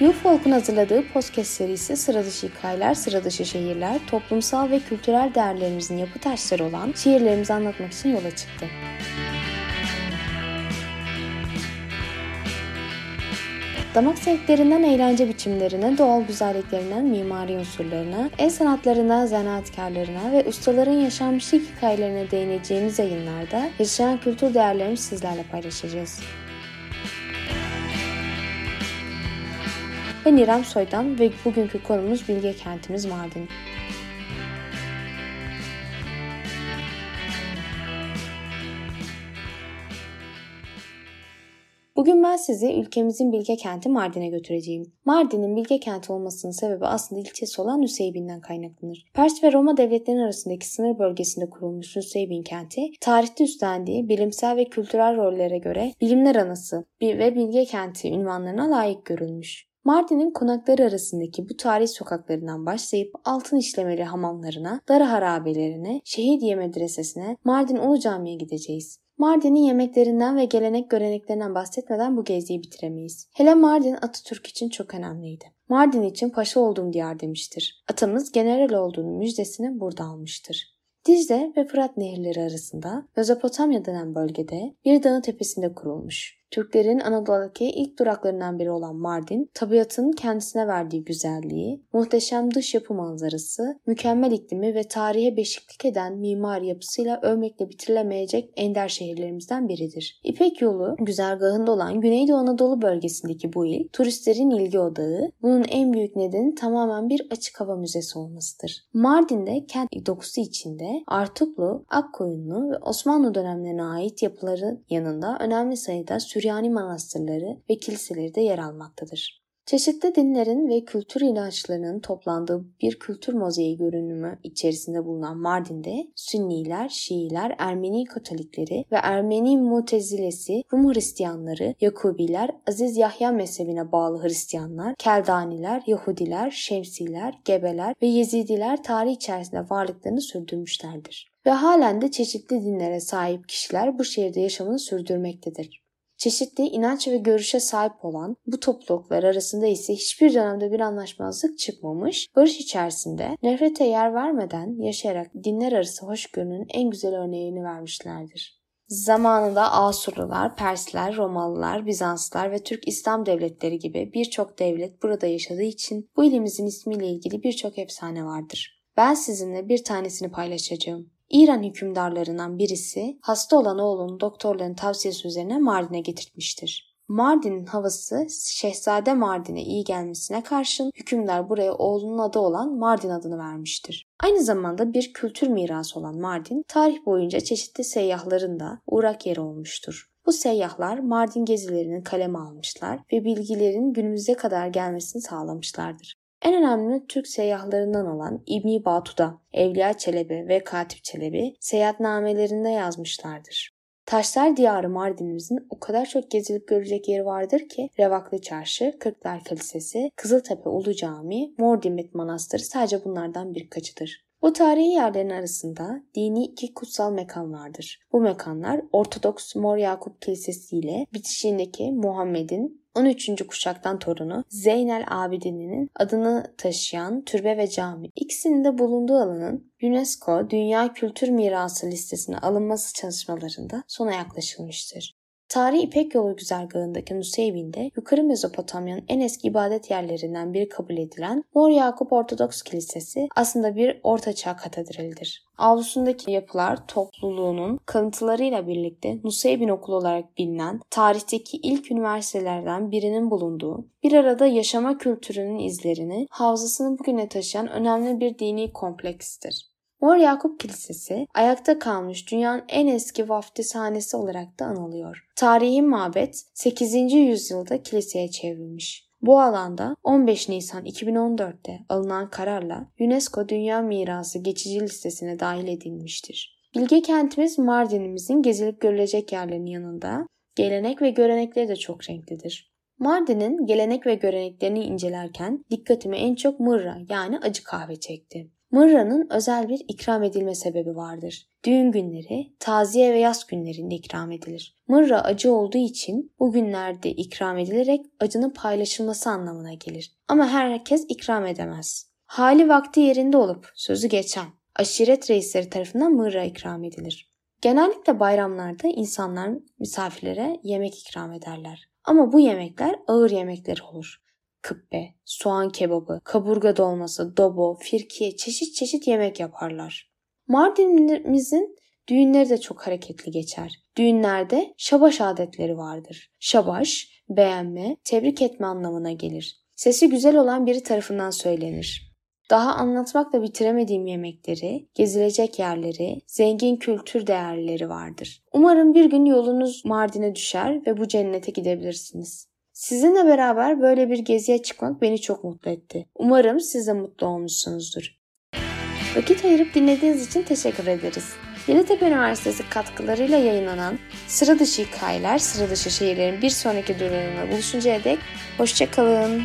UFOLK'un hazırladığı podcast serisi Sıra dışı hikayeler, sıra dışı şehirler, toplumsal ve kültürel değerlerimizin yapı taşları olan şehirlerimizi anlatmak için yola çıktı. Damak zevklerinden eğlence biçimlerine, doğal güzelliklerinden mimari unsurlarına, el sanatlarından zanaatkarlarına ve ustaların yaşanmışlık hikayelerine değineceğimiz yayınlarda yaşayan kültür değerlerini sizlerle paylaşacağız. Ben İrem Soydan ve bugünkü konumuz Bilge Kentimiz Mardin. Bugün ben sizi ülkemizin Bilge kenti Mardin'e götüreceğim. Mardin'in Bilge kenti olmasının sebebi aslında ilçesi olan Nusaybin'den kaynaklanır. Pers ve Roma devletlerinin arasındaki sınır bölgesinde kurulmuş Nusaybin kenti, tarihte üstlendiği bilimsel ve kültürel rollere göre bilimler anası ve Bilge kenti ünvanlarına layık görülmüş. Mardin'in konakları arasındaki bu tarih sokaklarından başlayıp altın işlemeli hamamlarına, dar harabelerine, Şehidiye Medresesi'ne, Mardin Ulu Cami'ye gideceğiz. Mardin'in yemeklerinden ve gelenek göreneklerinden bahsetmeden bu geziyi bitiremeyiz. Hele Mardin Atatürk için çok önemliydi. Mardin için paşa olduğum diyar demiştir. Atamız general olduğunun müjdesini burada almıştır. Dicle ve Fırat nehirleri arasında Mezopotamya denen bölgede bir dağın tepesinde kurulmuş. Türklerin Anadolu'daki ilk duraklarından biri olan Mardin, tabiatın kendisine verdiği güzelliği, muhteşem dış yapı manzarası, mükemmel iklimi ve tarihe beşiklik eden mimari yapısıyla övmekle bitirilemeyecek ender şehirlerimizden biridir. İpek yolu güzergahında olan Güneydoğu Anadolu bölgesindeki bu il, turistlerin ilgi odağı, bunun en büyük nedeni tamamen bir açık hava müzesi olmasıdır. Mardin'de kent dokusu içinde Artuklu, Akkoyunlu ve Osmanlı dönemlerine ait yapıların yanında önemli sayıda sürü Süryani manastırları ve kiliseleri de yer almaktadır. Çeşitli dinlerin ve kültür inançlarının toplandığı bir kültür mozaiği görünümü içerisinde bulunan Mardin'de Sünniler, Şiiler, Ermeni Katolikleri ve Ermeni Mutezilesi, Rum Hristiyanları, Yakubiler, Aziz Yahya mezhebine bağlı Hristiyanlar, Keldaniler, Yahudiler, Şemsiler, Gebeler ve Yezidiler tarih içerisinde varlıklarını sürdürmüşlerdir. Ve halen de çeşitli dinlere sahip kişiler bu şehirde yaşamını sürdürmektedir. Çeşitli inanç ve görüşe sahip olan bu topluluklar arasında ise hiçbir dönemde bir anlaşmazlık çıkmamış, barış içerisinde nefrete yer vermeden yaşayarak dinler arası hoşgörünün en güzel örneğini vermişlerdir. Zamanında Asurlular, Persler, Romalılar, Bizanslar ve Türk İslam devletleri gibi birçok devlet burada yaşadığı için bu ilimizin ismiyle ilgili birçok efsane vardır. Ben sizinle bir tanesini paylaşacağım. İran hükümdarlarından birisi hasta olan oğlunu doktorların tavsiyesi üzerine Mardin'e getirtmiştir. Mardin'in havası Şehzade Mardin'e iyi gelmesine karşın hükümdar buraya oğlunun adı olan Mardin adını vermiştir. Aynı zamanda bir kültür mirası olan Mardin, tarih boyunca çeşitli seyyahların da uğrak yeri olmuştur. Bu seyyahlar Mardin gezilerini kaleme almışlar ve bilgilerin günümüze kadar gelmesini sağlamışlardır. En önemli Türk seyyahlarından olan İbni Batuta, Evliya Çelebi ve Katip Çelebi seyahatnamelerinde yazmışlardır. Taşlar diyarı Mardin'imizin o kadar çok gezilip görecek yeri vardır ki Revaklı Çarşı, Kırklar Kilisesi, Kızıltepe Ulu Cami, Mordimet Manastırı sadece bunlardan birkaçıdır. Bu tarihi yerlerin arasında dini iki kutsal mekan vardır. Bu mekanlar Ortodoks Mor Yakup Kilisesi ile bitişiğindeki Muhammed'in 13. kuşaktan torunu Zeynel Abidin'in adını taşıyan türbe ve cami. İkisinin de bulunduğu alanın UNESCO Dünya Kültür Mirası listesine alınması çalışmalarında sona yaklaşılmıştır. Tarihi İpek Yolu güzergahındaki Nusaybin'de yukarı Mezopotamya'nın en eski ibadet yerlerinden biri kabul edilen Mor Yakup Ortodoks Kilisesi aslında bir ortaçağ katedralidir. Avlusundaki yapılar topluluğunun kalıntılarıyla birlikte Nusaybin Okulu olarak bilinen tarihteki ilk üniversitelerden birinin bulunduğu, bir arada yaşama kültürünün izlerini havzasını bugüne taşıyan önemli bir dini komplekstir. Mor Yakup Kilisesi ayakta kalmış dünyanın en eski vaftizhanesi olarak da anılıyor. Tarihi mabet 8. yüzyılda kiliseye çevrilmiş. Bu alanda 15 Nisan 2014'te alınan kararla UNESCO Dünya Mirası geçici listesine dahil edilmiştir. Bilge kentimiz Mardin'imizin gezilip görülecek yerlerinin yanında gelenek ve görenekleri de çok renklidir. Mardin'in gelenek ve göreneklerini incelerken dikkatimi en çok mırra yani acı kahve çekti. Mırra'nın özel bir ikram edilme sebebi vardır. Düğün günleri, taziye ve yaz günlerinde ikram edilir. Mırra acı olduğu için bu günlerde ikram edilerek acının paylaşılması anlamına gelir. Ama herkes ikram edemez. Hali vakti yerinde olup sözü geçen aşiret reisleri tarafından mırra ikram edilir. Genellikle bayramlarda insanlar misafirlere yemek ikram ederler. Ama bu yemekler ağır yemekler olur. Kıppe, soğan kebabı, kaburga dolması, dobo, firkiye çeşit çeşit yemek yaparlar. Mardin'imizin düğünleri de çok hareketli geçer. Düğünlerde şabaş adetleri vardır. Şabaş, beğenme, tebrik etme anlamına gelir. Sesi güzel olan biri tarafından söylenir. Daha anlatmakla bitiremediğim yemekleri, gezilecek yerleri, zengin kültür değerleri vardır. Umarım bir gün yolunuz Mardin'e düşer ve bu cennete gidebilirsiniz. Sizinle beraber böyle bir geziye çıkmak beni çok mutlu etti. Umarım siz de mutlu olmuşsunuzdur. Vakit ayırıp dinlediğiniz için teşekkür ederiz. Yeditepe Üniversitesi katkılarıyla yayınlanan Sıra Dışı Hikayeler, Sıra Dışı Şehirlerin bir sonraki durumuna buluşuncaya dek hoşçakalın.